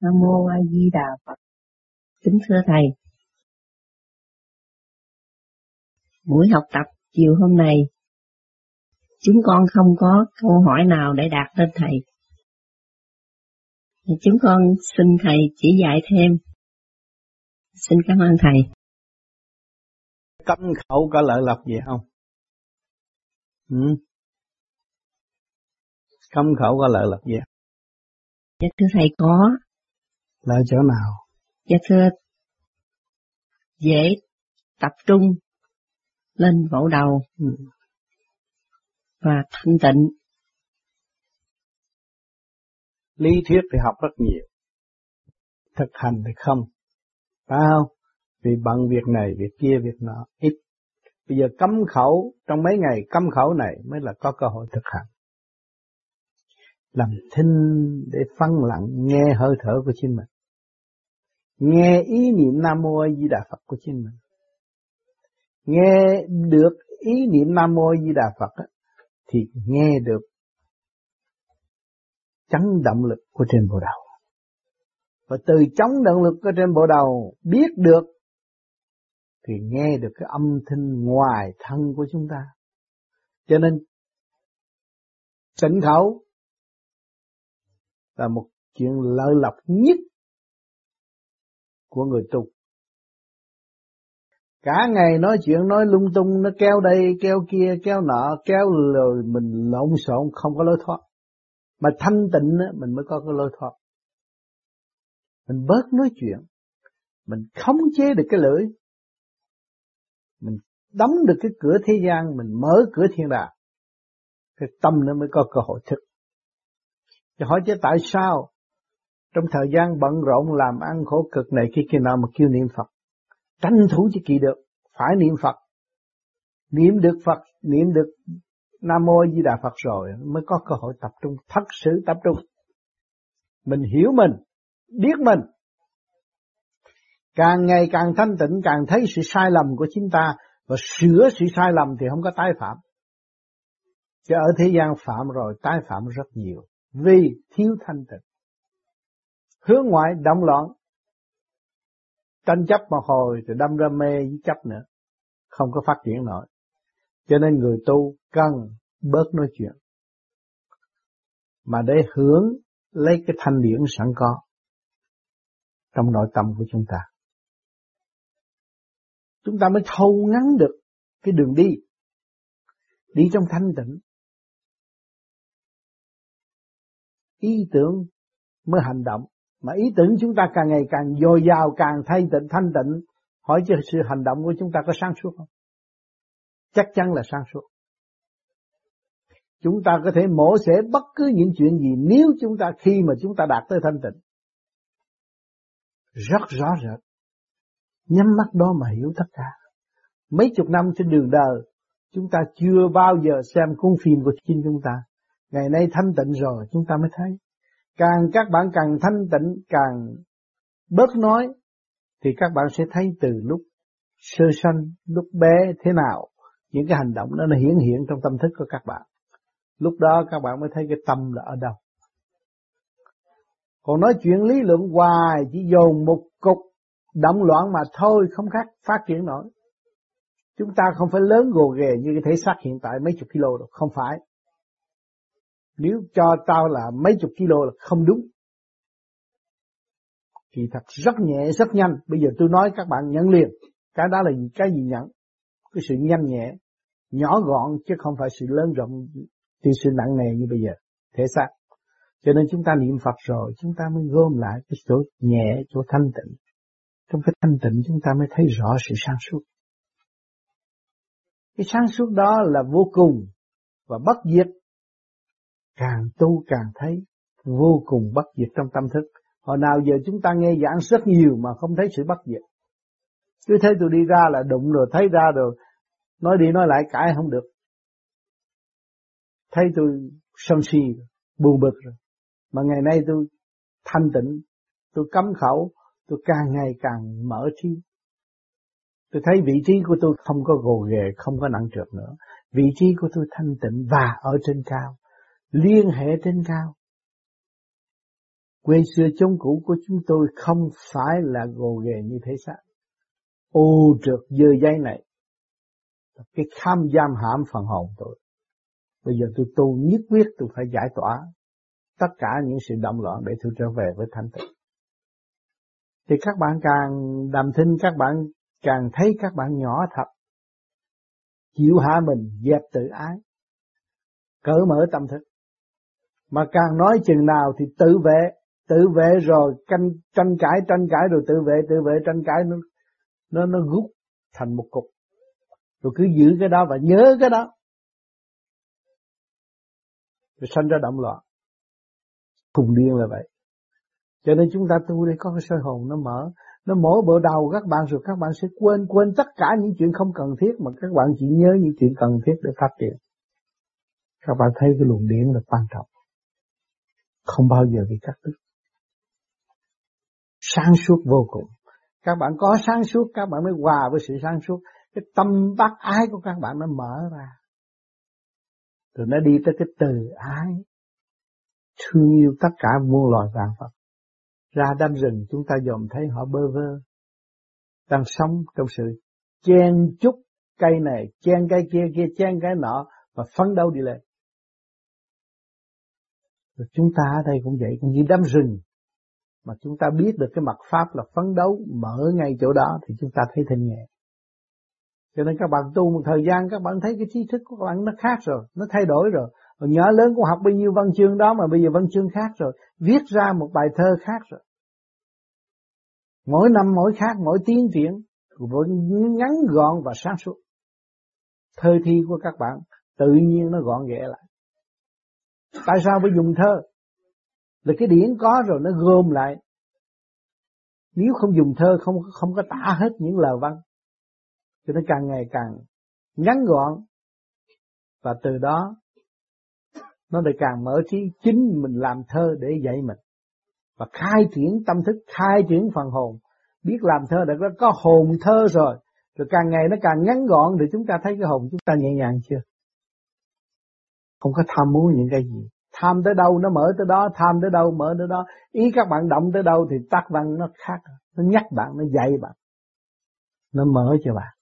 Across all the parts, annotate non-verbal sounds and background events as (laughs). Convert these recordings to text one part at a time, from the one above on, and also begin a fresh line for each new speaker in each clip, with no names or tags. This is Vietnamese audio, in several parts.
Nam mô A Di Đà Phật. Kính thưa thầy. Buổi học tập chiều hôm nay chúng con không có câu hỏi nào để đạt lên thầy. Chúng con xin thầy chỉ dạy thêm. Xin cảm ơn thầy.
Cấm khẩu có lợi lộc gì không? Ừ? Cấm khẩu có lợi lộc gì?
Dạ thưa thầy có.
Lợi chỗ nào?
Dạ thưa, dễ tập trung lên bộ đầu ừ. và thanh tịnh.
Lý thuyết thì học rất nhiều, thực hành thì không, phải không? Vì bận việc này, việc kia, việc nọ, ít. Bây giờ cấm khẩu, trong mấy ngày cấm khẩu này mới là có cơ hội thực hành. Làm thinh để phân lặng nghe hơi thở của chính mình nghe ý niệm Nam Mô A Di Đà Phật của chính mình. Nghe được ý niệm Nam Mô A Di Đà Phật thì nghe được chấn động lực của trên bộ đầu. Và từ chống động lực của trên bộ đầu biết được, thì nghe được cái âm thanh ngoài thân của chúng ta. Cho nên, tỉnh khẩu là một chuyện lợi lộc nhất của người tu. Cả ngày nói chuyện nói lung tung, nó kéo đây, kéo kia, kéo nọ, kéo rồi mình lộn xộn không có lối thoát. Mà thanh tịnh mình mới có cái lối thoát. Mình bớt nói chuyện, mình khống chế được cái lưỡi, mình đóng được cái cửa thế gian, mình mở cửa thiên đàng. Cái tâm nó mới có cơ hội thức. Cho hỏi chứ tại sao trong thời gian bận rộn làm ăn khổ cực này khi kia nào mà kêu niệm Phật. Tranh thủ chứ kỳ được, phải niệm Phật. Niệm được Phật, niệm được Nam Mô Di Đà Phật rồi mới có cơ hội tập trung, thật sự tập trung. Mình hiểu mình, biết mình. Càng ngày càng thanh tịnh, càng thấy sự sai lầm của chính ta và sửa sự sai lầm thì không có tái phạm. Chứ ở thế gian phạm rồi tái phạm rất nhiều vì thiếu thanh tịnh hướng ngoại động loạn. Tranh chấp một hồi thì đâm ra mê với chấp nữa. Không có phát triển nổi. Cho nên người tu cần bớt nói chuyện. Mà để hưởng lấy cái thanh điển sẵn có trong nội tâm của chúng ta. Chúng ta mới thâu ngắn được cái đường đi. Đi trong thanh tịnh. Ý tưởng mới hành động mà ý tưởng chúng ta càng ngày càng dồi dào, càng thay tịnh, thanh tịnh, hỏi cho sự hành động của chúng ta có sáng suốt không? Chắc chắn là sáng suốt. Chúng ta có thể mổ xẻ bất cứ những chuyện gì nếu chúng ta, khi mà chúng ta đạt tới thanh tịnh. Rất rõ rệt. Nhắm mắt đó mà hiểu tất cả. Mấy chục năm trên đường đời, chúng ta chưa bao giờ xem cuốn phim của chính chúng ta. Ngày nay thanh tịnh rồi, chúng ta mới thấy. Càng các bạn càng thanh tịnh, càng bớt nói, thì các bạn sẽ thấy từ lúc sơ sanh, lúc bé thế nào, những cái hành động đó nó hiển hiện trong tâm thức của các bạn. Lúc đó các bạn mới thấy cái tâm là ở đâu. Còn nói chuyện lý luận hoài chỉ dồn một cục động loạn mà thôi không khác phát triển nổi. Chúng ta không phải lớn gồ ghề như cái thể xác hiện tại mấy chục kilo đâu, không phải. Nếu cho tao là mấy chục kilo là không đúng. thì thật rất nhẹ, rất nhanh. Bây giờ tôi nói các bạn nhận liền. Cái đó là gì? Cái gì nhận? Cái sự nhanh nhẹ, nhỏ gọn chứ không phải sự lớn rộng, thì sự nặng nề như bây giờ. Thể xác. Cho nên chúng ta niệm Phật rồi, chúng ta mới gom lại cái chỗ nhẹ, chỗ thanh tịnh. Trong cái thanh tịnh chúng ta mới thấy rõ sự sáng suốt. Cái sáng suốt đó là vô cùng và bất diệt càng tu càng thấy vô cùng bất diệt trong tâm thức. Hồi nào giờ chúng ta nghe giảng rất nhiều mà không thấy sự bất diệt. Cứ thấy tôi đi ra là đụng rồi thấy ra rồi, nói đi nói lại cãi không được. Thấy tôi sân si, buồn bực rồi. Mà ngày nay tôi thanh tịnh, tôi cấm khẩu, tôi càng ngày càng mở trí. Tôi thấy vị trí của tôi không có gồ ghề, không có nặng trược nữa. Vị trí của tôi thanh tịnh và ở trên cao liên hệ trên cao Quê xưa chống cũ của chúng tôi không phải là gồ ghề như thế xác. Ô trượt dơ giấy này. Cái kham giam hãm phần hồn tôi. Bây giờ tôi tu nhất quyết tôi phải giải tỏa tất cả những sự động loạn để tôi trở về với thanh tịnh. Thì các bạn càng đàm thinh các bạn càng thấy các bạn nhỏ thật. Chịu hạ mình, dẹp tự ái. Cởi mở tâm thức. Mà càng nói chừng nào thì tự vệ, tự vệ rồi tranh, tranh cãi, tranh cãi rồi tự vệ, tự vệ, tranh cãi nó, nó, nó rút thành một cục. Rồi cứ giữ cái đó và nhớ cái đó. Rồi sanh ra động loạn. Cùng điên là vậy. Cho nên chúng ta tu để có cái soi hồn nó mở. Nó mở bộ đầu các bạn rồi các bạn sẽ quên quên tất cả những chuyện không cần thiết mà các bạn chỉ nhớ những chuyện cần thiết để phát triển. Các bạn thấy cái luồng điển là quan trọng. Không bao giờ bị cắt đứt. Sáng suốt vô cùng. Các bạn có sáng suốt các bạn mới hòa với sự sáng suốt. Cái tâm bác ái của các bạn nó mở ra. Rồi nó đi tới cái từ ái. Thương yêu tất cả muôn loài vạn vật. Ra đâm rừng chúng ta dòm thấy họ bơ vơ. Đang sống trong sự chen chúc cây này, chen cây kia, kia chen cái nọ và phấn đấu đi lên. Rồi chúng ta ở đây cũng vậy, cũng như đám rừng. Mà chúng ta biết được cái mặt pháp là phấn đấu mở ngay chỗ đó thì chúng ta thấy thanh nhẹ. Cho nên các bạn tu một thời gian các bạn thấy cái trí thức của các bạn nó khác rồi, nó thay đổi rồi. Hồi nhỏ lớn cũng học bao nhiêu văn chương đó mà bây giờ văn chương khác rồi. Viết ra một bài thơ khác rồi. Mỗi năm mỗi khác, mỗi tiến triển, vẫn ngắn gọn và sáng suốt. Thơ thi của các bạn tự nhiên nó gọn ghẽ lại. Tại sao phải dùng thơ? Là cái điển có rồi nó gom lại. Nếu không dùng thơ không không có tả hết những lời văn. Cho nó càng ngày càng ngắn gọn. Và từ đó nó lại càng mở trí chính mình làm thơ để dạy mình và khai triển tâm thức khai triển phần hồn biết làm thơ đã có, có hồn thơ rồi rồi càng ngày nó càng ngắn gọn thì chúng ta thấy cái hồn chúng ta nhẹ nhàng chưa không có tham muốn những cái gì. Tham tới đâu nó mở tới đó, tham tới đâu mở tới đó. Ý các bạn động tới đâu thì tác văn nó khác. Nó nhắc bạn, nó dạy bạn. Nó mở cho bạn.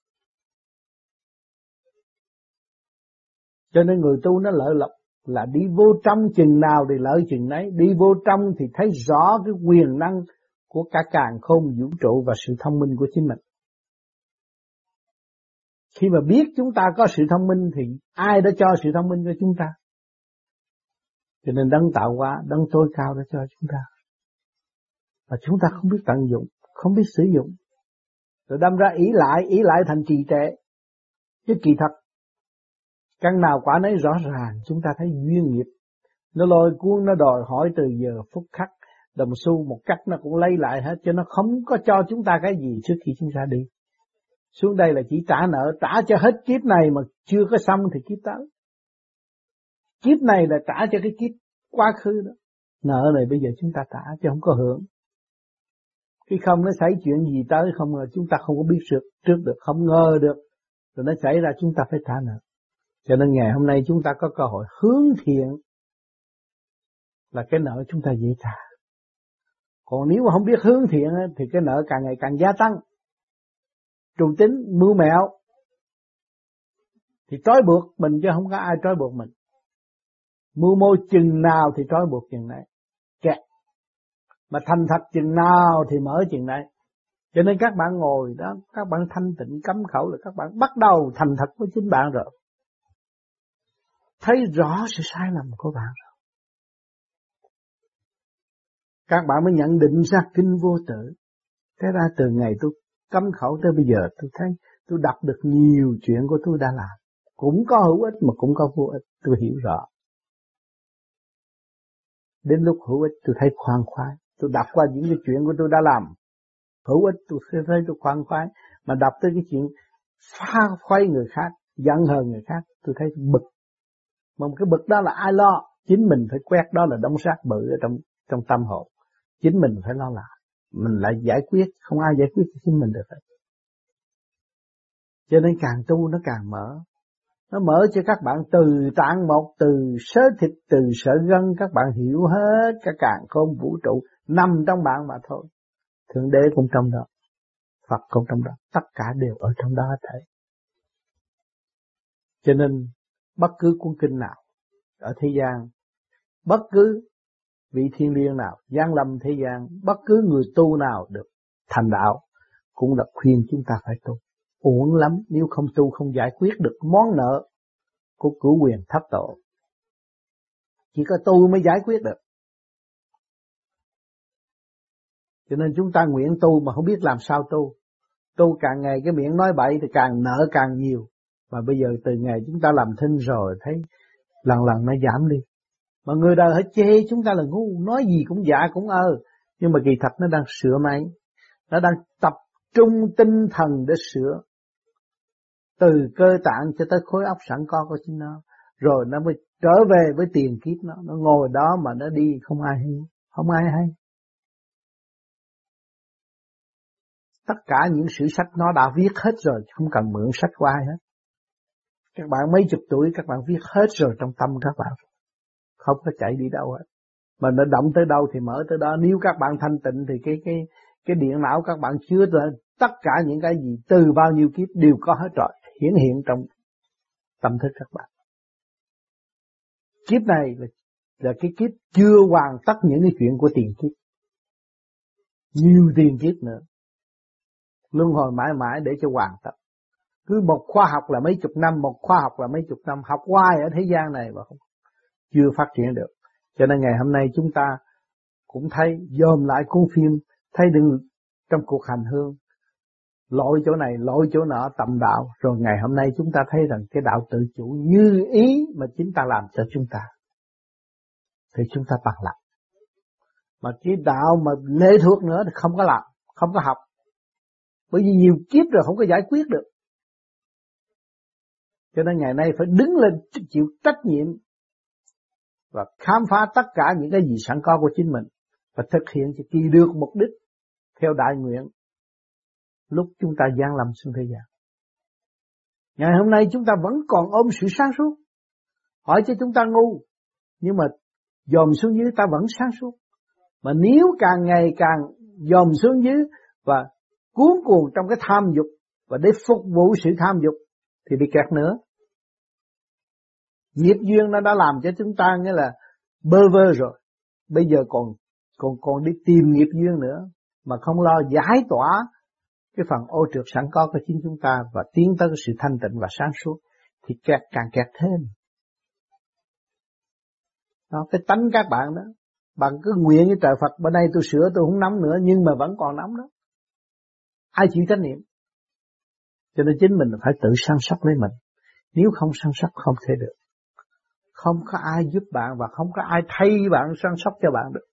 Cho nên người tu nó lợi lộc là đi vô trong chừng nào thì lợi chừng nấy. Đi vô trong thì thấy rõ cái quyền năng của cả càng khôn vũ trụ và sự thông minh của chính mình khi mà biết chúng ta có sự thông minh thì ai đã cho sự thông minh cho chúng ta? Cho nên đấng tạo hóa, đấng tối cao đã cho chúng ta. Mà chúng ta không biết tận dụng, không biết sử dụng. Rồi đâm ra ý lại ý lại thành trì trệ. Chứ kỳ thật, căn nào quả nấy rõ ràng, chúng ta thấy duyên nghiệp. Nó lôi cuốn, nó đòi hỏi từ giờ phút khắc, đồng xu một cách nó cũng lấy lại hết cho nó không có cho chúng ta cái gì trước khi chúng ta đi xuống đây là chỉ trả nợ, trả cho hết kiếp này mà chưa có xong thì kiếp tới kiếp này là trả cho cái kiếp quá khứ đó nợ này bây giờ chúng ta trả chứ không có hưởng khi không nó xảy chuyện gì tới, không là chúng ta không có biết được trước được, không ngờ được, rồi nó xảy ra chúng ta phải trả nợ cho nên ngày hôm nay chúng ta có cơ hội hướng thiện là cái nợ chúng ta dễ trả. Còn nếu mà không biết hướng thiện thì cái nợ càng ngày càng gia tăng. Trù tính, mưu mẹo thì trói buộc mình chứ không có ai trói buộc mình. Mưu mô chừng nào thì trói buộc chừng này. Kẹt. Mà thành thật chừng nào thì mở chừng này. Cho nên các bạn ngồi đó, các bạn thanh tịnh cấm khẩu là các bạn bắt đầu thành thật với chính bạn rồi thấy rõ sự sai lầm của bạn rồi. Các bạn mới nhận định ra kinh vô tử. Thế ra từ ngày tôi cấm khẩu tới bây giờ tôi thấy tôi đọc được nhiều chuyện của tôi đã làm. Cũng có hữu ích mà cũng có vô ích. Tôi hiểu rõ. Đến lúc hữu ích tôi thấy khoan khoái. Tôi đọc qua những cái chuyện của tôi đã làm. Hữu ích tôi thấy tôi khoan khoái. Mà đọc tới cái chuyện phá khoái người khác, giận hờn người khác, tôi thấy bực mà một cái bực đó là ai lo chính mình phải quét đó là đống rác bự ở trong trong tâm hồn chính mình phải lo lại mình lại giải quyết, không ai giải quyết cho chính mình được hết. Cho nên càng tu nó càng mở. Nó mở cho các bạn từ tạng một từ sớ thịt, từ sở gân, các bạn hiểu hết cả càng không vũ trụ nằm trong bạn mà thôi. Thượng đế cũng trong đó, phật cũng trong đó, tất cả đều ở trong đó thầy cho nên bất cứ cuốn kinh nào ở thế gian, bất cứ vị thiên liêng nào, gian lâm thế gian, bất cứ người tu nào được thành đạo, cũng là khuyên chúng ta phải tu. Uổng lắm, nếu không tu không giải quyết được món nợ của cửu quyền thất tổ. Chỉ có tu mới giải quyết được. Cho nên chúng ta nguyện tu mà không biết làm sao tu. Tu càng ngày cái miệng nói bậy thì càng nợ càng nhiều. Và bây giờ từ ngày chúng ta làm thinh rồi, thấy lần lần nó giảm đi mà người đời họ chê chúng ta là ngu, nói gì cũng dạ cũng ơ. Nhưng mà kỳ thật nó đang sửa máy. Nó đang tập trung tinh thần để sửa. Từ cơ tạng cho tới khối óc sẵn có của chính nó. Rồi nó mới trở về với tiền kiếp nó. Nó ngồi đó mà nó đi, không ai hay không ai hay. Tất cả những sử sách nó đã viết hết rồi, không cần mượn sách của ai hết. Các bạn mấy chục tuổi, các bạn viết hết rồi trong tâm các bạn không có chạy đi đâu hết. Mà nó động tới đâu thì mở tới đó. Nếu các bạn thanh tịnh thì cái cái cái điện não các bạn chứa lên. Tất cả những cái gì từ bao nhiêu kiếp đều có hết rồi, hiển hiện trong tâm thức các bạn. Kiếp này là là cái kiếp chưa hoàn tất những cái chuyện của tiền kiếp. Nhiều tiền kiếp nữa. Luân hồi mãi mãi để cho hoàn tất. Cứ một khoa học là mấy chục năm, một khoa học là mấy chục năm. Học hoài ở thế gian này mà không chưa phát triển được. Cho nên ngày hôm nay chúng ta cũng thấy, dòm lại cuốn phim, thấy đừng trong cuộc hành hương lỗi chỗ này lỗi chỗ nọ, tầm đạo. Rồi ngày hôm nay chúng ta thấy rằng cái đạo tự chủ như ý mà chính ta làm cho chúng ta, thì chúng ta bằng lòng. Mà cái đạo mà lệ thuộc nữa thì không có làm, không có học. Bởi vì nhiều kiếp rồi không có giải quyết được. Cho nên ngày nay phải đứng lên chịu trách nhiệm và khám phá tất cả những cái gì sẵn có của chính mình và thực hiện cho kỳ được mục đích theo đại nguyện lúc chúng ta gian lầm xuống thế gian. Ngày hôm nay chúng ta vẫn còn ôm sự sáng suốt. Hỏi cho chúng ta ngu, nhưng mà dòm xuống dưới ta vẫn sáng suốt. Mà nếu càng ngày càng dòm xuống dưới và cuốn cuồng trong cái tham dục và để phục vụ sự tham dục thì bị kẹt nữa. Nghiệp duyên nó đã làm cho chúng ta nghĩa là bơ vơ rồi. Bây giờ còn còn còn đi tìm nghiệp duyên nữa mà không lo giải tỏa cái phần ô trượt sẵn có của chính chúng ta và tiến tới cái sự thanh tịnh và sáng suốt thì kẹt càng kẹt thêm. Đó, cái tánh các bạn đó, bạn cứ nguyện với trời Phật bữa nay tôi sửa tôi không nóng nữa nhưng mà vẫn còn nóng đó. Ai chịu trách nhiệm? Cho nên chính mình phải tự săn sóc lấy mình. Nếu không săn sóc không thể được. Không có ai giúp bạn và không có ai thay bạn săn sóc cho bạn được.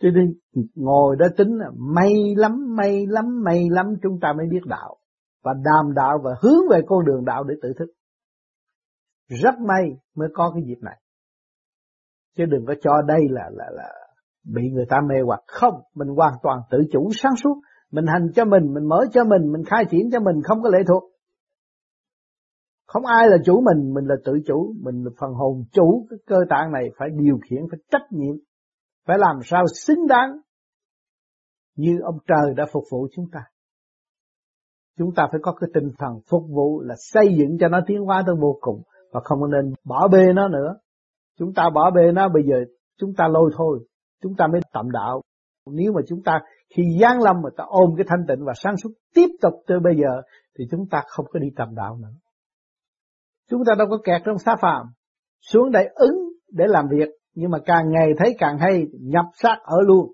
Cho nên ngồi đó tính là may lắm, may lắm, may lắm chúng ta mới biết đạo. Và đàm đạo và hướng về con đường đạo để tự thức. Rất may mới có cái dịp này. Chứ đừng có cho đây là là là bị người ta mê hoặc không. Mình hoàn toàn tự chủ sáng suốt. Mình hành cho mình, mình mở cho mình, mình khai triển cho mình không có lệ thuộc. Không ai là chủ mình, mình là tự chủ, mình là phần hồn chủ cái cơ tạng này phải điều khiển, phải trách nhiệm phải làm sao xứng đáng như ông trời đã phục vụ chúng ta. Chúng ta phải có cái tinh thần phục vụ là xây dựng cho nó tiến hóa tới vô cùng và không nên bỏ bê nó nữa. Chúng ta bỏ bê nó bây giờ chúng ta lôi thôi, chúng ta mới tạm đạo. Nếu mà chúng ta khi giáng lâm mà ta ôm cái thanh tịnh và sáng suốt tiếp tục từ bây giờ thì chúng ta không có đi tầm đạo nữa. Chúng ta đâu có kẹt trong xa phàm, xuống đây ứng để làm việc nhưng mà càng ngày thấy càng hay nhập xác ở luôn.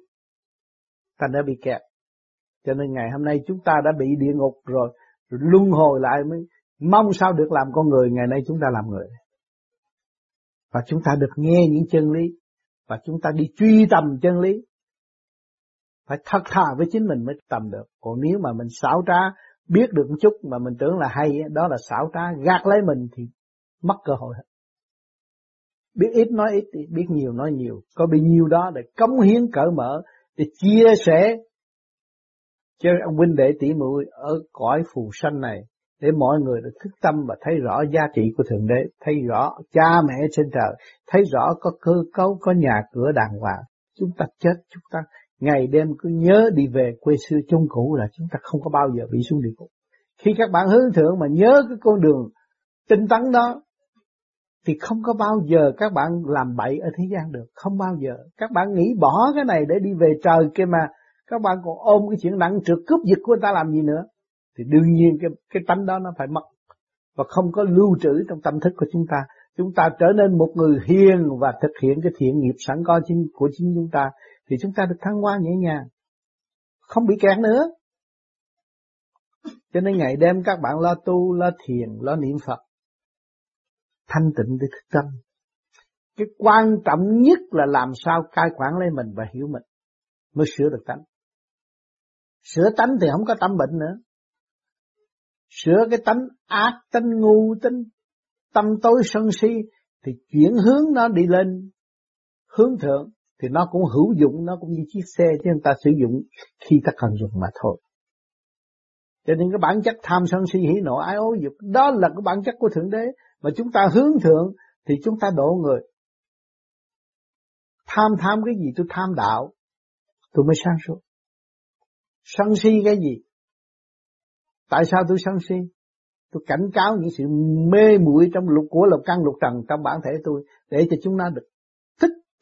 Thành đã bị kẹt. Cho nên ngày hôm nay chúng ta đã bị địa ngục rồi, rồi luân hồi lại mới mong sao được làm con người ngày nay chúng ta làm người. Và chúng ta được nghe những chân lý và chúng ta đi truy tầm chân lý. Phải thật thà với chính mình mới tầm được. Còn nếu mà mình xảo trá biết được một chút mà mình tưởng là hay đó là xảo trá gạt lấy mình thì mất cơ hội hết biết ít nói ít biết nhiều nói nhiều có bao nhiêu đó để cống hiến cởi mở để chia sẻ cho ông huynh đệ tỷ muội ở cõi phù sanh này để mọi người được thức tâm và thấy rõ giá trị của Thượng Đế, thấy rõ cha mẹ trên trời, thấy rõ có cơ cấu, có nhà cửa đàng hoàng. Chúng ta chết, chúng ta ngày đêm cứ nhớ đi về quê xưa chung cũ là chúng ta không có bao giờ bị xuống địa ngục. Khi các bạn hướng thượng mà nhớ cái con đường tinh tấn đó, thì không có bao giờ các bạn làm bậy ở thế gian được, không bao giờ. Các bạn nghĩ bỏ cái này để đi về trời kia mà các bạn còn ôm cái chuyện nặng trượt cướp giật của người ta làm gì nữa thì đương nhiên cái cái tánh đó nó phải mất và không có lưu trữ trong tâm thức của chúng ta chúng ta trở nên một người hiền và thực hiện cái thiện nghiệp sẵn có chính của chính chúng ta thì chúng ta được thăng hoa nhẹ nhàng, không bị kẹt nữa. Cho nên ngày đêm các bạn lo tu, lo thiền, lo niệm phật, thanh tịnh để thức tâm. Cái quan trọng nhất là làm sao cai quản lấy mình và hiểu mình mới sửa được tánh. Sửa tánh thì không có tâm bệnh nữa. Sửa cái tánh ác, tánh ngu, tánh tâm tối sân si thì chuyển hướng nó đi lên hướng thượng thì nó cũng hữu dụng, nó cũng như chiếc xe chứ người ta sử dụng khi ta cần dùng mà thôi. Cho nên cái bản chất tham sân si hỉ nộ, ái ố dục, đó là cái bản chất của thượng đế. Mà chúng ta hướng thượng thì chúng ta độ người. Tham tham cái gì? Tôi tham đạo. Tôi mới sáng suốt. Sân si cái gì? Tại sao tôi sân si? Tôi cảnh cáo những sự mê muội trong lục của lục căn lục trần trong bản thể tôi để cho chúng nó được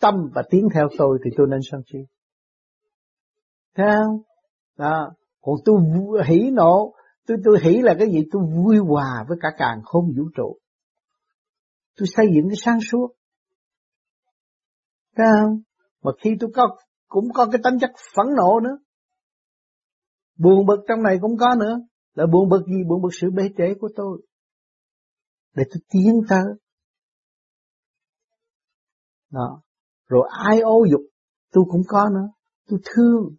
tâm và tiến theo tôi thì tôi nên sân si. Thấy không? Đó. Còn tôi hỉ nộ, tôi tôi hỉ là cái gì? Tôi vui hòa với cả càng không vũ trụ. Tôi xây dựng cái sáng suốt. Thấy không? Mà khi tôi có cũng có cái tính chất phẫn nộ nữa. Buồn bực trong này cũng có nữa. Là buồn bực gì? Buồn bực sự bế trễ của tôi. Để tôi tiến tới. Đó. Rồi ai ô dục tôi cũng có nữa. Tôi thương.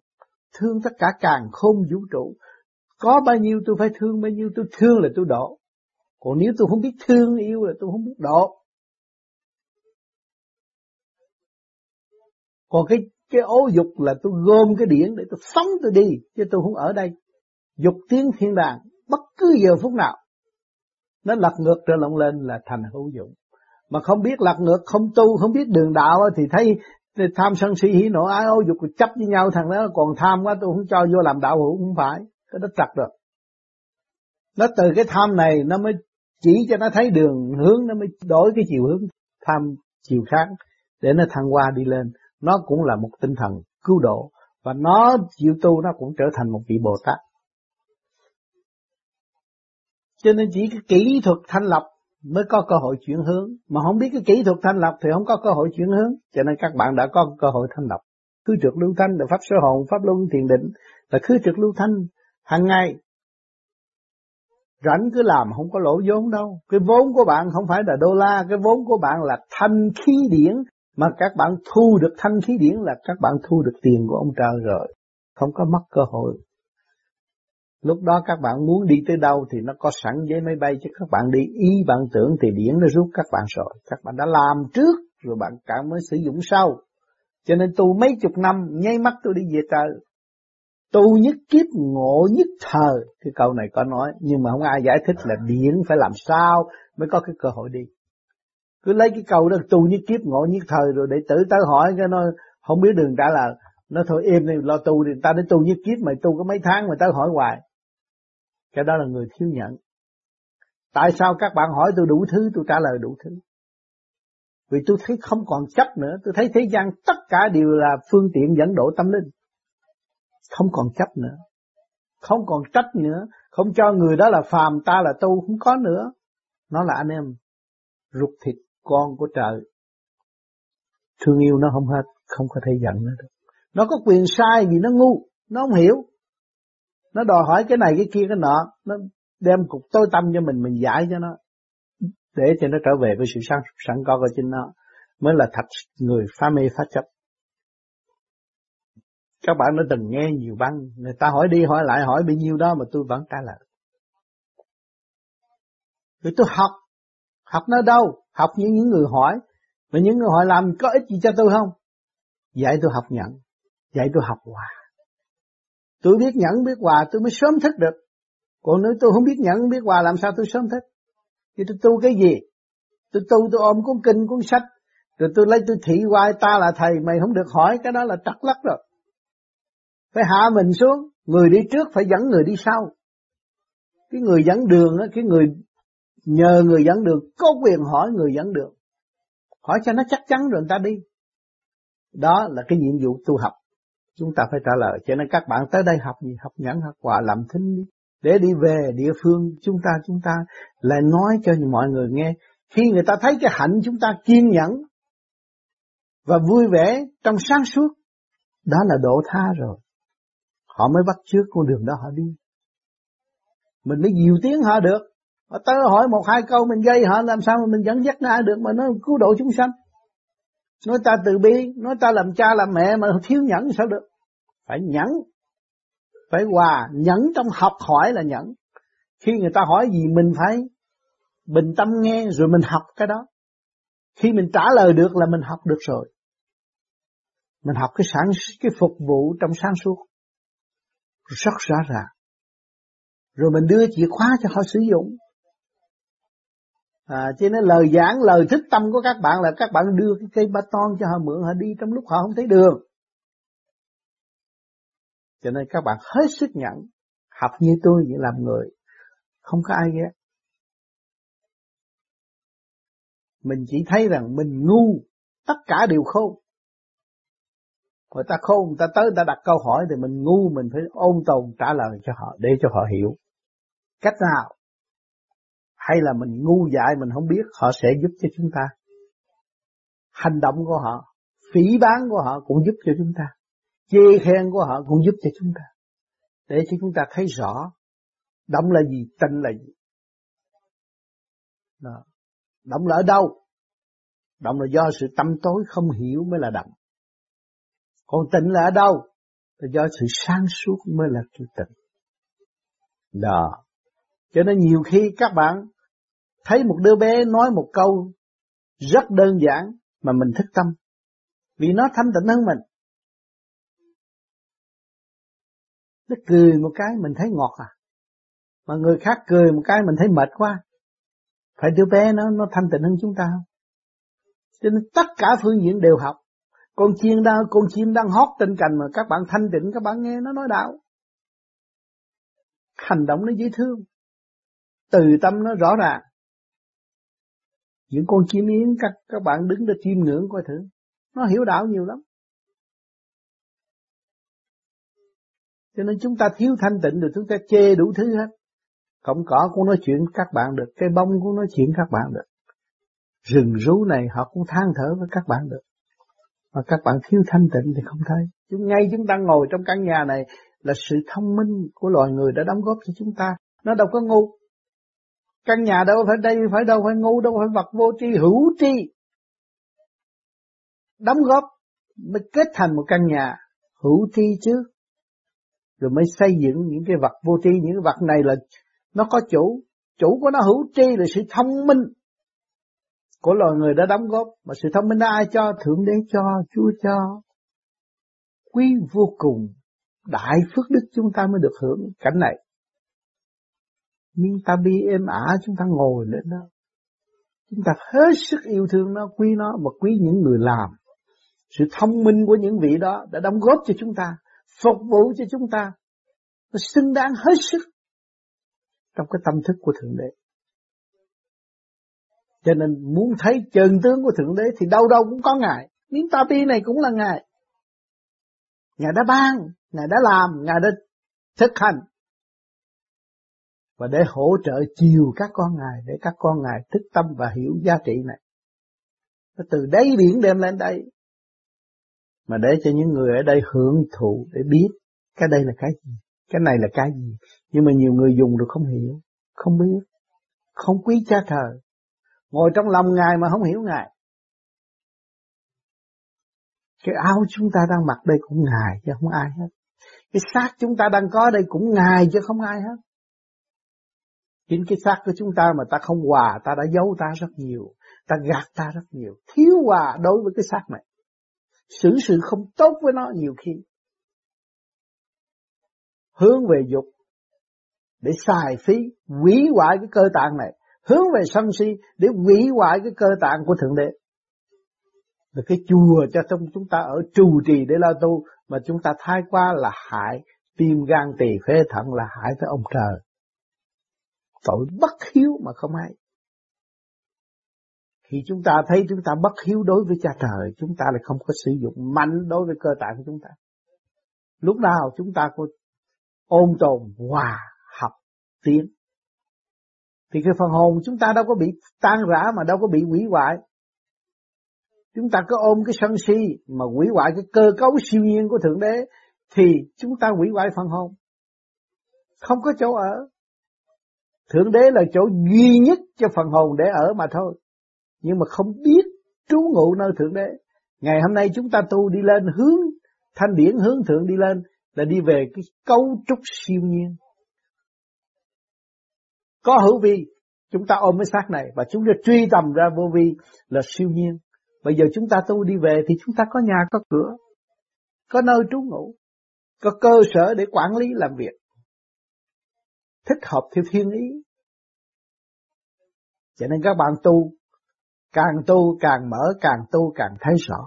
Thương tất cả càng không vũ trụ. Có bao nhiêu tôi phải thương, bao nhiêu tôi thương là tôi độ. Còn nếu tôi không biết thương yêu là tôi không biết độ. Còn cái cái ố dục là tôi gom cái điển để tôi phóng tôi đi, chứ tôi không ở đây dục tiếng thiên đàng, bất cứ giờ phút nào, nó lật ngược trở lộn lên là thành hữu dụng mà không biết lật ngược, không tu, không biết đường đạo thì thấy tham sân si hỉ nộ, ái ô dục chấp với nhau thằng đó, còn tham quá tôi không cho vô làm đạo hữu, không phải. Cái đó trật được nó từ cái tham này, nó mới chỉ cho nó thấy đường hướng, nó mới đổi cái chiều hướng tham chiều khác, để nó thăng hoa đi lên. Nó cũng là một tinh thần cứu độ, và nó chịu tu, nó cũng trở thành một vị Bồ Tát. Cho nên chỉ cái kỹ thuật thanh lập mới có cơ hội chuyển hướng. Mà không biết cái kỹ thuật thanh lập thì không có cơ hội chuyển hướng. Cho nên các bạn đã có cơ hội thanh lập. Khứ trực lưu thanh là pháp sơ hồn, pháp luân thiền định là khứ trực lưu thanh hàng ngày. Rảnh cứ làm không có lỗ vốn đâu. Cái vốn của bạn không phải là đô la, cái vốn của bạn là thanh khí điển. Mà các bạn thu được thanh khí điển là các bạn thu được tiền của ông trời rồi. Không có mất cơ hội. Lúc đó các bạn muốn đi tới đâu thì nó có sẵn giấy máy bay, chứ các bạn đi, ý bạn tưởng thì điển nó rút các bạn rồi. Các bạn đã làm trước rồi bạn cả mới sử dụng sau. Cho nên tu mấy chục năm, nháy mắt tôi đi về trời. Tu nhất kiếp, ngộ nhất thời. Cái câu này có nói, nhưng mà không ai giải thích là điển phải làm sao mới có cái cơ hội đi. Cứ lấy cái câu đó, tu nhất kiếp, ngộ nhất thời rồi để tử tới hỏi cái nó, không biết đường trả lời. Nó thôi im đi lo tu thì ta đến tu nhất kiếp, mày tu có mấy tháng mà tới hỏi hoài cái đó là người thiếu nhận. Tại sao các bạn hỏi tôi đủ thứ, tôi trả lời đủ thứ. Vì tôi thấy không còn chấp nữa, tôi thấy thế gian tất cả đều là phương tiện dẫn độ tâm linh. Không còn chấp nữa. Không còn trách nữa, không cho người đó là phàm, ta là tu, không có nữa. Nó là anh em, ruột thịt con của trời. Thương yêu nó không hết, không có thể giận nó được. Nó có quyền sai vì nó ngu, nó không hiểu nó đòi hỏi cái này cái kia cái nọ. Nó đem cục tối tâm cho mình mình giải cho nó, để cho nó trở về với sự sáng, sẵn có của chính nó. Mới là thật người phá mê phá chấp. Các bạn đã từng nghe nhiều băng. Người ta hỏi đi, hỏi lại, hỏi bao nhiêu đó mà tôi vẫn trả lời. Rồi tôi học. Học nó đâu? Học những những người hỏi. Mà những người hỏi làm có ích gì cho tôi không? Dạy tôi học nhận. Dạy tôi học hòa Tôi biết nhẫn, biết hòa tôi mới sớm thức được. còn nếu tôi không biết nhận biết hòa làm sao tôi sớm thích thì tôi tu cái gì? Tôi tu, tôi ôm cuốn kinh, cuốn sách, rồi tôi lấy, tôi thị hoài ta là thầy. Mày không được hỏi, cái đó là trật lắc rồi. Phải hạ mình xuống. Người đi trước phải dẫn người đi sau. Cái người dẫn đường á, cái người nhờ người dẫn đường, có quyền hỏi người dẫn đường. Hỏi cho nó chắc chắn rồi người ta đi. Đó là cái nhiệm vụ tu học chúng ta phải trả lời, cho nên các bạn tới đây học gì? Học nhẫn học quả làm thính đi. Để đi về địa phương, chúng ta chúng ta lại nói cho mọi người nghe. Khi người ta thấy cái hạnh, chúng ta kiên nhẫn và vui vẻ trong sáng suốt, đó là độ tha rồi. Họ mới bắt trước con đường đó họ đi. Mình mới dìu tiếng họ được. Họ tới hỏi một hai câu, mình gây họ, làm sao mà mình dẫn dắt ra được mà nó cứu độ chúng sanh? Nói ta từ bi, nói ta làm cha làm mẹ mà thiếu nhẫn sao được? Phải nhẫn. Phải hòa nhẫn trong học hỏi là nhẫn. Khi người ta hỏi gì mình phải bình tâm nghe rồi mình học cái đó. Khi mình trả lời được là mình học được rồi. Mình học cái sản, cái phục vụ trong sáng suốt. Rất rõ ràng. Rồi mình đưa chìa khóa cho họ sử dụng à, cho nên lời giảng lời thích tâm của các bạn là các bạn đưa cái cây ba ton cho họ mượn họ đi trong lúc họ không thấy đường. Cho nên các bạn hết sức nhận học như tôi vậy làm người không có ai ghét. Mình chỉ thấy rằng mình ngu tất cả đều khôn. Người ta khôn người ta tới người ta đặt câu hỏi thì mình ngu mình phải ôn tồn trả lời cho họ để cho họ hiểu. Cách nào? Hay là mình ngu dại mình không biết, họ sẽ giúp cho chúng ta. Hành động của họ, phỉ bán của họ cũng giúp cho chúng ta. Chê khen của họ cũng giúp cho chúng ta. Để cho chúng ta thấy rõ động là gì tịnh là gì. Đó. động là ở đâu? Động là do sự tâm tối không hiểu mới là động còn tịnh là ở đâu? Là do sự sáng suốt mới là cái tịnh. Đó. Cho nên nhiều khi các bạn thấy một đứa bé nói một câu rất đơn giản mà mình thức tâm. Vì nó thanh tịnh hơn mình. Nó cười một cái mình thấy ngọt à. Mà người khác cười một cái mình thấy mệt quá. Phải đứa bé nó nó thanh tịnh hơn chúng ta không? Cho nên tất cả phương diện đều học. Con chim đang con chim đang hót trên cành mà các bạn thanh tịnh, các bạn nghe nó nói đạo. Hành động nó dễ thương. Từ tâm nó rõ ràng những con chim yến, các các bạn đứng để chiêm ngưỡng coi thử. Nó hiểu đạo nhiều lắm. Cho nên chúng ta thiếu thanh tịnh rồi chúng ta chê đủ thứ hết. Cọng cỏ cũng nói chuyện các bạn được cây bông cũng nói chuyện các bạn được. Rừng rú này họ cũng than thở với các bạn được. Mà các bạn thiếu thanh tịnh thì không thấy. Chúng, ngay chúng ta ngồi trong căn nhà này là sự thông minh của loài người đã đóng góp cho chúng ta. Nó đâu có ngu căn nhà đâu phải đây, phải đâu phải ngu, đâu phải vật vô tri, hữu tri. Đóng góp mới kết thành một căn nhà hữu tri chứ. Rồi mới xây dựng những cái vật vô tri. Những cái vật này là nó có chủ. Chủ của nó hữu tri là sự thông minh của loài người đã đóng góp. Mà sự thông minh đó ai cho? Thượng đế cho, chúa cho. Quý vô cùng, đại phước đức chúng ta mới được hưởng cảnh này nhưng ta bi êm ả chúng ta ngồi lên đó chúng ta hết sức yêu thương nó quý nó và quý những người làm sự thông minh của những vị đó đã đóng góp cho chúng ta phục vụ cho chúng ta nó xứng đáng hết sức trong cái tâm thức của thượng đế cho nên muốn thấy chân tướng của Thượng Đế thì đâu đâu cũng có Ngài. Miếng ta bi này cũng là Ngài. Ngài đã ban, Ngài đã làm, Ngài đã thực hành. Và để hỗ trợ chiều các con Ngài, để các con Ngài thức tâm và hiểu giá trị này. Nó từ đáy biển đem lên đây. Mà để cho những người ở đây hưởng thụ để biết cái đây là cái gì, cái này là cái gì. Nhưng mà nhiều người dùng được không hiểu, không biết, không quý cha thờ Ngồi trong lòng Ngài mà không hiểu Ngài. Cái áo chúng ta đang mặc đây cũng Ngài chứ không ai hết. Cái xác chúng ta đang có đây cũng Ngài chứ không ai hết. Chính cái xác của chúng ta mà ta không hòa, ta đã giấu ta rất nhiều. Ta gạt ta rất nhiều. Thiếu hòa đối với cái xác này. Xử sự không tốt với nó nhiều khi. Hướng về dục để xài phí hủy hoại cái cơ tạng này hướng về sân si để hủy hoại cái cơ tạng của thượng đế là cái chùa cho trong chúng ta ở trù trì để lao tu mà chúng ta thay qua là hại tim gan tỳ phế thận là hại tới ông trời tội bất hiếu mà không ai. Khi chúng ta thấy chúng ta bất hiếu đối với cha trời, chúng ta lại không có sử dụng mạnh đối với cơ tạng của chúng ta. Lúc nào chúng ta có ôn tồn, hòa học tiến. Thì cái phần hồn chúng ta đâu có bị tan rã mà đâu có bị hủy hoại. Chúng ta cứ ôm cái sân si mà hủy hoại cái cơ cấu siêu nhiên của thượng đế, thì chúng ta hủy hoại phần hồn. Không có chỗ ở thượng đế là chỗ duy nhất cho phần hồn để ở mà thôi. Nhưng mà không biết trú ngụ nơi thượng đế. Ngày hôm nay chúng ta tu đi lên hướng thanh điển, hướng thượng đi lên là đi về cái cấu trúc siêu nhiên. Có hữu vi, chúng ta ôm cái xác này và chúng ta truy tầm ra vô vi là siêu nhiên. Bây giờ chúng ta tu đi về thì chúng ta có nhà, có cửa, có nơi trú ngụ, có cơ sở để quản lý làm việc thích hợp theo thiên ý. Cho nên các bạn tu, càng tu càng mở, càng tu càng thấy rõ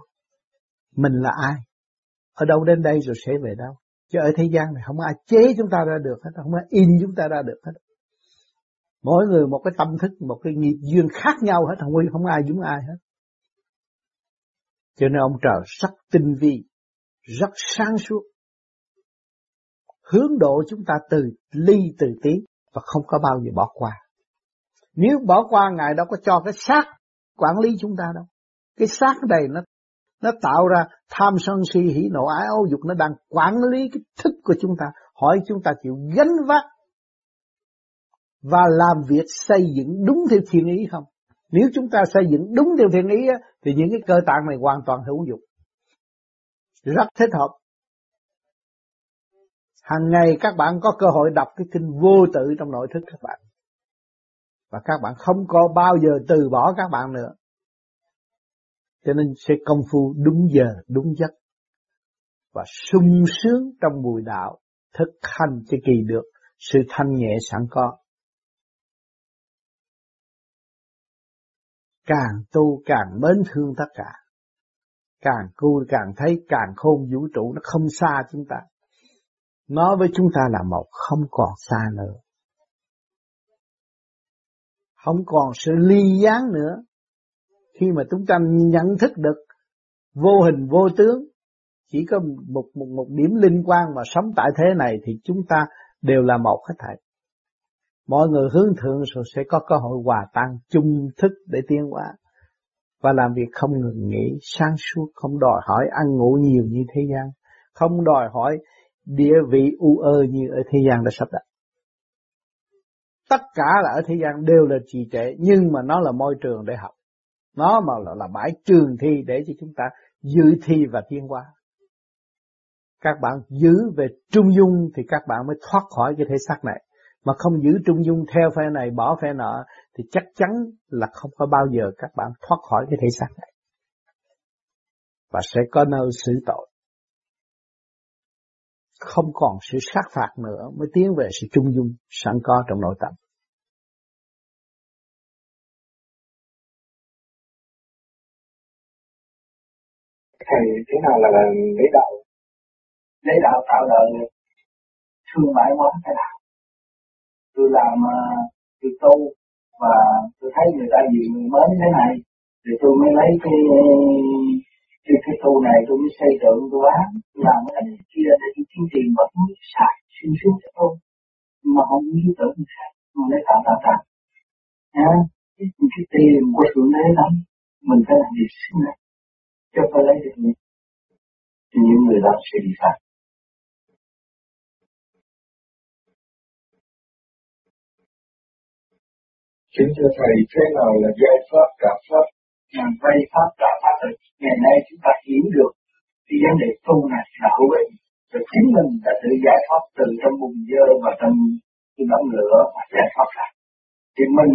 mình là ai? Ở đâu đến đây rồi sẽ về đâu? Chứ ở thế gian này không ai chế chúng ta ra được hết, không ai in chúng ta ra được hết. Mỗi người một cái tâm thức, một cái nghiệp duyên khác nhau hết, không không ai giống ai hết. Cho nên ông trời rất tinh vi, rất sáng suốt hướng độ chúng ta từ ly, từ tí, và không có bao giờ bỏ qua. Nếu bỏ qua, ngài đâu có cho cái xác quản lý chúng ta đâu. Cái xác này nó nó tạo ra tham sân si, hỉ nộ, ái âu dục, nó đang quản lý cái thức của chúng ta, hỏi chúng ta chịu gánh vác và làm việc xây dựng đúng theo thiên ý không? Nếu chúng ta xây dựng đúng theo thiên ý thì những cái cơ tạng này hoàn toàn hữu dụng. Rất thích hợp hàng ngày các bạn có cơ hội đọc cái kinh vô tự trong nội thức các bạn. Và các bạn không có bao giờ từ bỏ các bạn nữa. Cho nên sẽ công phu đúng giờ, đúng giấc. Và sung sướng trong bùi đạo, thực hành cho kỳ được sự thanh nhẹ sẵn có. Càng tu càng mến thương tất cả. Càng tu càng thấy càng khôn vũ trụ nó không xa chúng ta nó với chúng ta là một không còn xa nữa. Không còn sự ly gián nữa. Khi mà chúng ta nhận thức được vô hình, vô tướng, chỉ có một một một điểm linh quan mà sống tại thế này thì chúng ta đều là một hết thảy. Mọi người hướng thượng rồi sẽ có cơ hội hòa tan chung thức để tiến hóa và làm việc không ngừng nghỉ, sáng suốt, không đòi hỏi ăn ngủ nhiều như thế gian, không đòi hỏi địa vị u ơ như ở thế gian đã sắp đặt. Tất cả là ở thế gian đều là trì trệ nhưng mà nó là môi trường để học. Nó mà là, là bãi trường thi để cho chúng ta dự thi và tiến hóa. Các bạn giữ về trung dung thì các bạn mới thoát khỏi cái thể xác này. Mà không giữ trung dung theo phe này bỏ phe nọ thì chắc chắn là không có bao giờ các bạn thoát khỏi cái thể xác này. Và sẽ có nơi xử tội không còn sự sát phạt nữa mới tiến về sự trung dung, sẵn có trong nội tâm.
Thầy, thế nào là lấy đạo? Lấy đạo tạo đời thương mại hóa cái nào? Tôi làm à, tôi tu và tôi thấy người ta gì mới thế này, thì tôi mới lấy cái thì cái tu này tôi mới xây dựng tôi bán làm cái này kia để tôi kiếm tiền và tôi xài xuyên suốt cho tôi. Mà không biết tưởng xài mà lấy tạo tạo tạo nhá cái, cái tiền của thượng đế lắm mình phải làm việc xứng này cho phải lấy được nhiều. Thì những người đó sẽ bị phạt.
Kính thưa Thầy, thế nào là giải pháp cả pháp?
Làm vay pháp trả pháp rồi. Ngày nay chúng ta hiểu được cái vấn đề tu này là hữu ích. Rồi chính mình đã tự giải thoát từ trong bùng dơ và trong cái đống lửa và giải thoát ra. Thì mình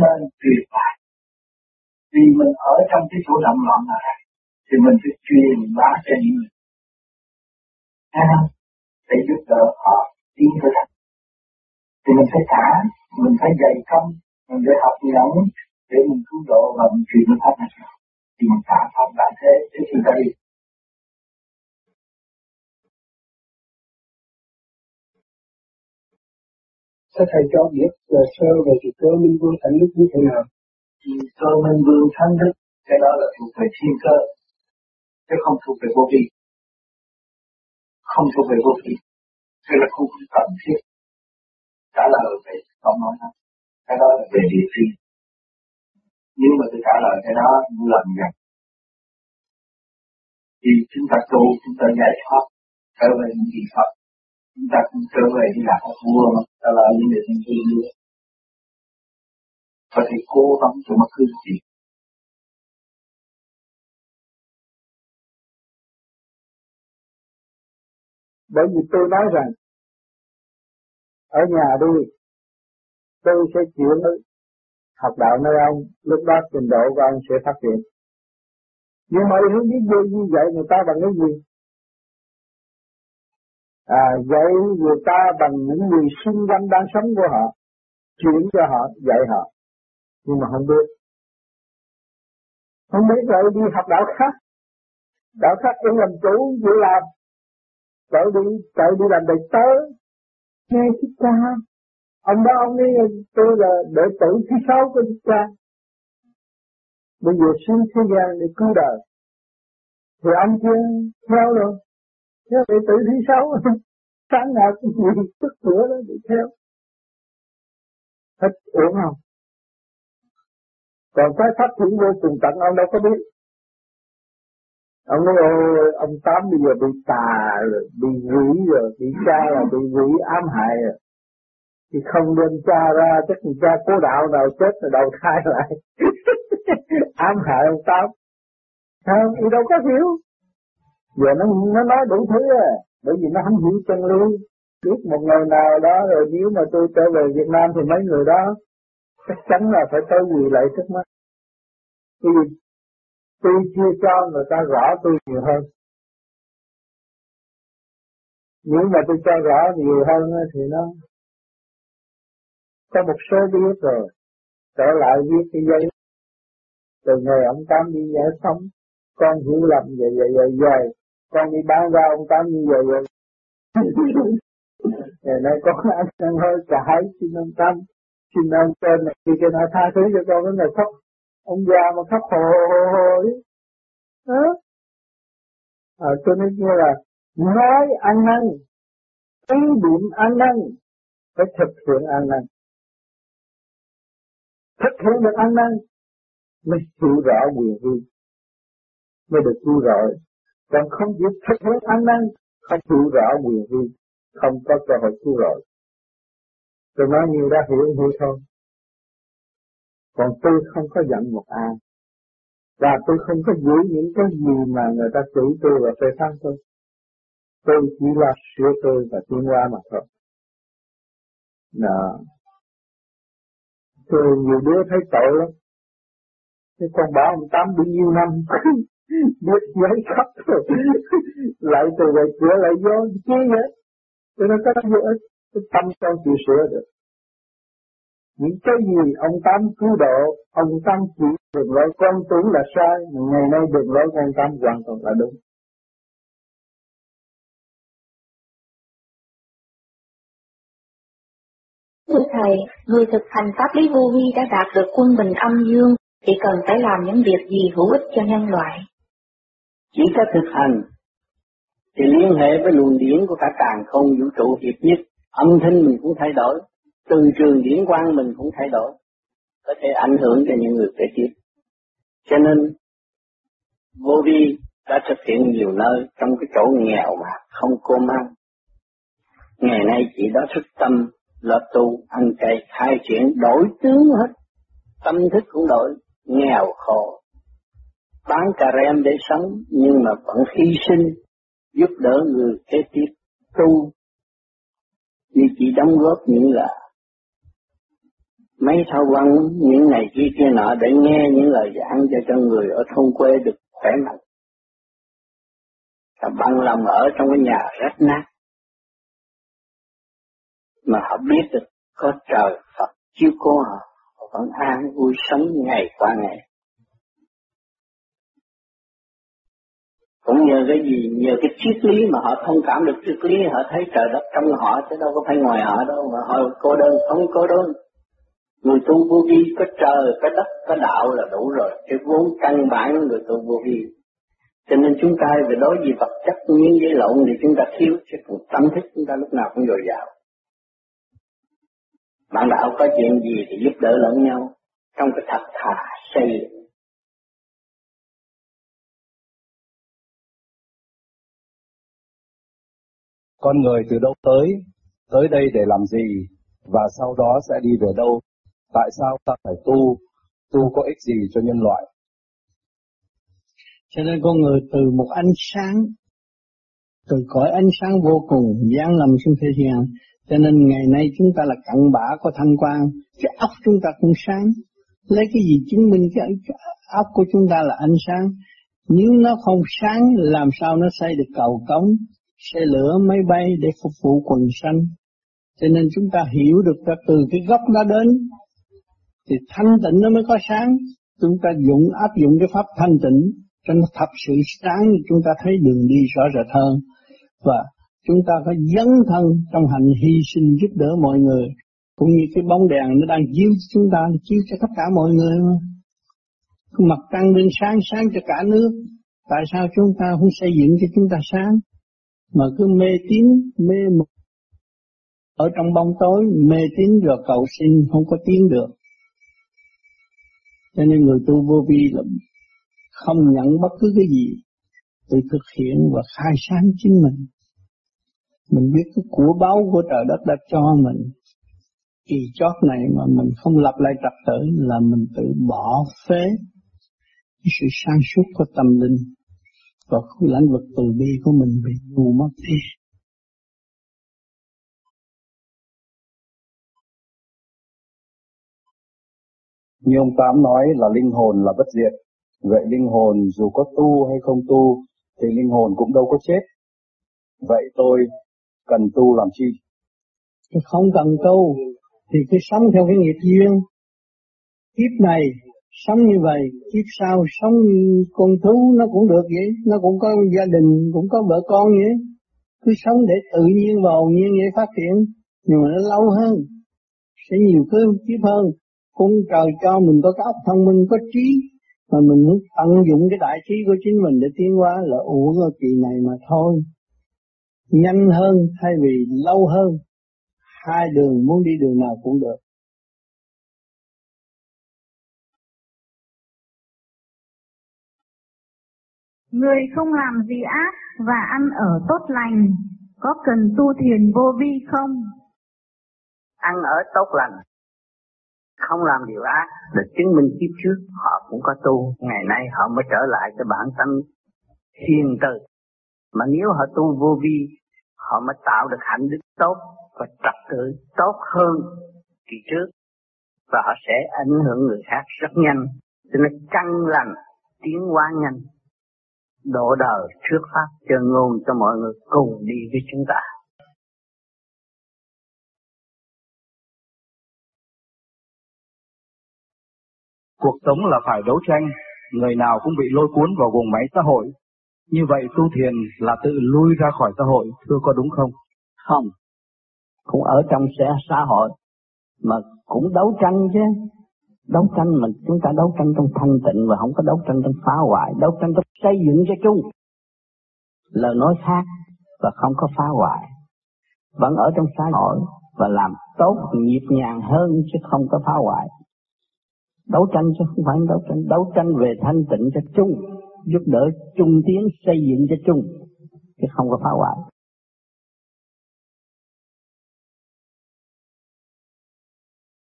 nên tuyệt vời. Vì mình ở trong cái chỗ động loạn này, thì mình phải truyền bá cho những người. Thấy không? Để giúp đỡ họ tiến tới thật Thì mình phải trả mình phải dày công, mình phải học nhẫn để mình cứu độ và mình truyền nó pháp này. Thì mình trả pháp đại thế trước khi ta đi.
Sao thầy cho biết là sơ về cái cơ minh vương thánh đức như thế nào?
Cơ minh vương thánh đức cái đó là thuộc về thiên cơ chứ không thuộc về vô vi. Không thuộc về vô vi. Thế là không cần thiết. Trả lời về câu nói đó. Cái đó là về địa phi nếu mà tôi trả lời cái đó lần nhầm thì chúng ta tu, chúng ta giải thoát trở về những gì Phật chúng ta cũng trở về đi làm ông vua mà, ta là những điều thiên thiên nữa và thì cố gắng cho mất cứ gì.
Bởi vì tôi nói rằng, ở nhà đi, tôi sẽ chịu học đạo nơi ông lúc đó trình độ của ông sẽ phát triển. Nhưng mà hướng biết vô như vậy người ta bằng cái gì? À, dạy người ta bằng những người xung quanh đang sống của họ chuyển cho họ dạy họ. Nhưng mà không biết. Không biết rồi đi học đạo khác. Đạo khác cũng làm chủ dễ làm. Tại đi tại đi làm đầy tớ nghe thích ca ông đó, ông ấy, tôi là đệ tử thứ sáu của đức cha. Bây giờ xuống thế gian để cứu đời. Thì ông kia theo rồi. Theo đệ tử thứ sáu. (laughs) Sáng nào cũng bị tức cửa đó để theo. Hết uổng không? Còn cái pháp triển vô cùng tận, ông đâu có biết. Ông nói, ôi, ông tám bây giờ bị tà rồi, bị rủi rồi, bị cha là bị rủi ám hại rồi thì không nên cha ra, chắc người cha cố đạo nào chết rồi đầu thai lại. (laughs) Ám hại ông tám. Không, thì đâu có hiểu. Giờ nó nó nói đủ thứ à bởi vì nó không hiểu chân lý. Biết một người nào đó, rồi nếu mà tôi trở về Việt Nam thì mấy người đó chắc chắn là phải tới quỳ lại trước mắt. Vì tôi chưa cho người ta rõ tôi nhiều hơn. Nếu mà tôi cho rõ nhiều hơn thì nó có một số biết rồi. Trở lại viết cái giấy từ ngày ông Tám đi giải phóng con hiểu lầm vậy vậy vậy vậy con đi bán ra ông Tám như vậy vậy ngày nay con ăn ăn hơi cải xin ông Tám xin ông trên này khi cái nào tha thứ cho con cái ngày khóc. Ông già mà khóc hồ hồ hồ ấy đó à, cho nên như là nói ăn năn ý niệm ăn năn phải thực hiện ăn năn thấy được ăn năn mới hiểu rõ quyền vi mới được cứu rỗi. Còn không biết thực hết ăn năn không hiểu rõ quyền vi không có cơ hội cứu rỗi. Tôi nói nhiều đã hiểu hiểu thôi. Còn tôi không có giận một ai. Và tôi không có giữ những cái gì mà người ta chửi tôi và phê phán tôi. Tôi chỉ là sửa tôi và tiến qua mà thôi. Đó tôi nhiều đứa thấy tội lắm. Cái con bảo ông tám bao nhiêu năm (laughs) biết giấy khắp rồi. Lại từ về cửa lại vô chứ hết Cho nên có bạn ít cái tâm con chịu sửa được. Những cái gì ông Tám cứu độ, ông Tám chỉ đường lối con tưởng là sai, ngày nay đường lối con Tám hoàn toàn là đúng.
Thưa Thầy, người thực hành pháp lý vô vi đã đạt được quân bình âm dương thì cần phải làm những việc gì hữu ích cho nhân loại?
Chỉ có thực hành thì liên hệ với luồng điển của cả càng không vũ trụ hiệp nhất, âm thanh mình cũng thay đổi, từ trường điển quang mình cũng thay đổi có thể ảnh hưởng cho những người kế tiếp. Cho nên vô vi đã thực hiện nhiều nơi trong cái chỗ nghèo mà không cô mang. Ngày nay chỉ đó thức tâm lập tu, ăn chay hai chuyện đổi tướng hết. Tâm thức cũng đổi, nghèo khổ. Bán cà rem để sống, nhưng mà vẫn hy sinh, giúp đỡ người kế tiếp tu. Như chỉ đóng góp những là mấy thao văn, những ngày kia kia nọ để nghe những lời giảng cho cho người ở thôn quê được khỏe mạnh. Và bằng lòng ở trong cái nhà rách nát mà họ biết được có trời Phật chiếu cố họ, họ vẫn an vui sống ngày qua ngày. Cũng nhờ cái gì, nhờ cái triết lý mà họ thông cảm được triết lý, họ thấy trời đất trong họ, chứ đâu có phải ngoài họ đâu, mà họ cô đơn, không cô đơn. Người tu vô vi có trời, có đất, có đạo là đủ rồi, cái vốn căn bản người tu vô vi. Cho nên chúng ta về đối với vật chất nguyên với lộn thì chúng ta thiếu, chứ tâm thức chúng ta lúc nào cũng dồi dào. Bạn đạo có chuyện gì thì giúp đỡ lẫn nhau trong cái thật thà xây
Con người từ đâu tới, tới đây để làm gì, và sau đó sẽ đi về đâu? Tại sao ta phải tu? Tu có ích gì cho nhân loại?
Cho nên con người từ một ánh sáng, từ cõi ánh sáng vô cùng, giáng lâm xuống thế gian, cho nên ngày nay chúng ta là cặn bã có thanh quan, cái óc chúng ta cũng sáng. Lấy cái gì chứng minh cái óc của chúng ta là ánh sáng. Nếu nó không sáng, làm sao nó xây được cầu cống, xây lửa máy bay để phục vụ quần sanh. Cho nên chúng ta hiểu được ra từ cái gốc nó đến, thì thanh tịnh nó mới có sáng. Chúng ta dụng áp dụng cái pháp thanh tịnh cho nó thật sự sáng chúng ta thấy đường đi rõ rệt hơn. Và chúng ta phải dấn thân trong hành hy sinh giúp đỡ mọi người. Cũng như cái bóng đèn nó đang chiếu chúng ta chiếu cho tất cả mọi người mà. Mặt trăng lên sáng sáng cho cả nước. Tại sao chúng ta không xây dựng cho chúng ta sáng? Mà cứ mê tín, mê mực ở trong bóng tối, mê tín rồi cầu xin không có tiến được. Cho nên người tu vô vi là không nhận bất cứ cái gì tự thực hiện và khai sáng chính mình mình biết cái của báu của trời đất đã cho mình kỳ chót này mà mình không lập lại trật tự là mình tự bỏ phế cái sự sáng suốt của tâm linh và cái lãnh vực từ bi của mình bị ngu mất đi.
Như ông Tám nói là linh hồn là bất diệt. Vậy linh hồn dù có tu hay không tu thì linh hồn cũng đâu có chết. Vậy tôi cần tu làm chi?
Thì không cần tu, thì cứ sống theo cái nghiệp duyên. Kiếp này sống như vậy, kiếp sau sống như con thú nó cũng được vậy, nó cũng có gia đình, cũng có vợ con vậy. Cứ sống để tự nhiên và hồn nhiên để phát triển, nhưng mà nó lâu hơn, sẽ nhiều cơ kiếp hơn. Cũng trời cho mình có cái óc thông minh, có trí, mà mình muốn tận dụng cái đại trí của chính mình để tiến hóa là uổng ở kỳ này mà thôi nhanh hơn thay vì lâu hơn hai đường muốn đi đường nào cũng được
Người không làm gì ác và ăn ở tốt lành, có cần tu thiền vô vi không?
Ăn ở tốt lành, không làm điều ác, để chứng minh kiếp trước họ cũng có tu, ngày nay họ mới trở lại cái bản tâm hiền từ mà nếu họ tu vô vi, họ mới tạo được hạnh đức tốt và trật tự tốt hơn kỳ trước. Và họ sẽ ảnh hưởng người khác rất nhanh. Cho nên căng lành, tiến hóa nhanh. Độ đời trước pháp chân ngôn cho mọi người cùng đi với chúng ta.
Cuộc sống là phải đấu tranh, người nào cũng bị lôi cuốn vào vùng máy xã hội, như vậy tu thiền là tự lui ra khỏi xã hội, thưa có đúng không?
Không, cũng ở trong xã hội, mà cũng đấu tranh chứ. Đấu tranh mà chúng ta đấu tranh trong thanh tịnh và không có đấu tranh trong phá hoại, đấu tranh trong xây dựng cho chung. Lời nói khác và không có phá hoại. Vẫn ở trong xã hội và làm tốt nhịp nhàng hơn chứ không có phá hoại. Đấu tranh chứ không phải đấu tranh, đấu tranh về thanh tịnh cho chung giúp đỡ chung tiến xây dựng cho chung chứ không có phá hoại.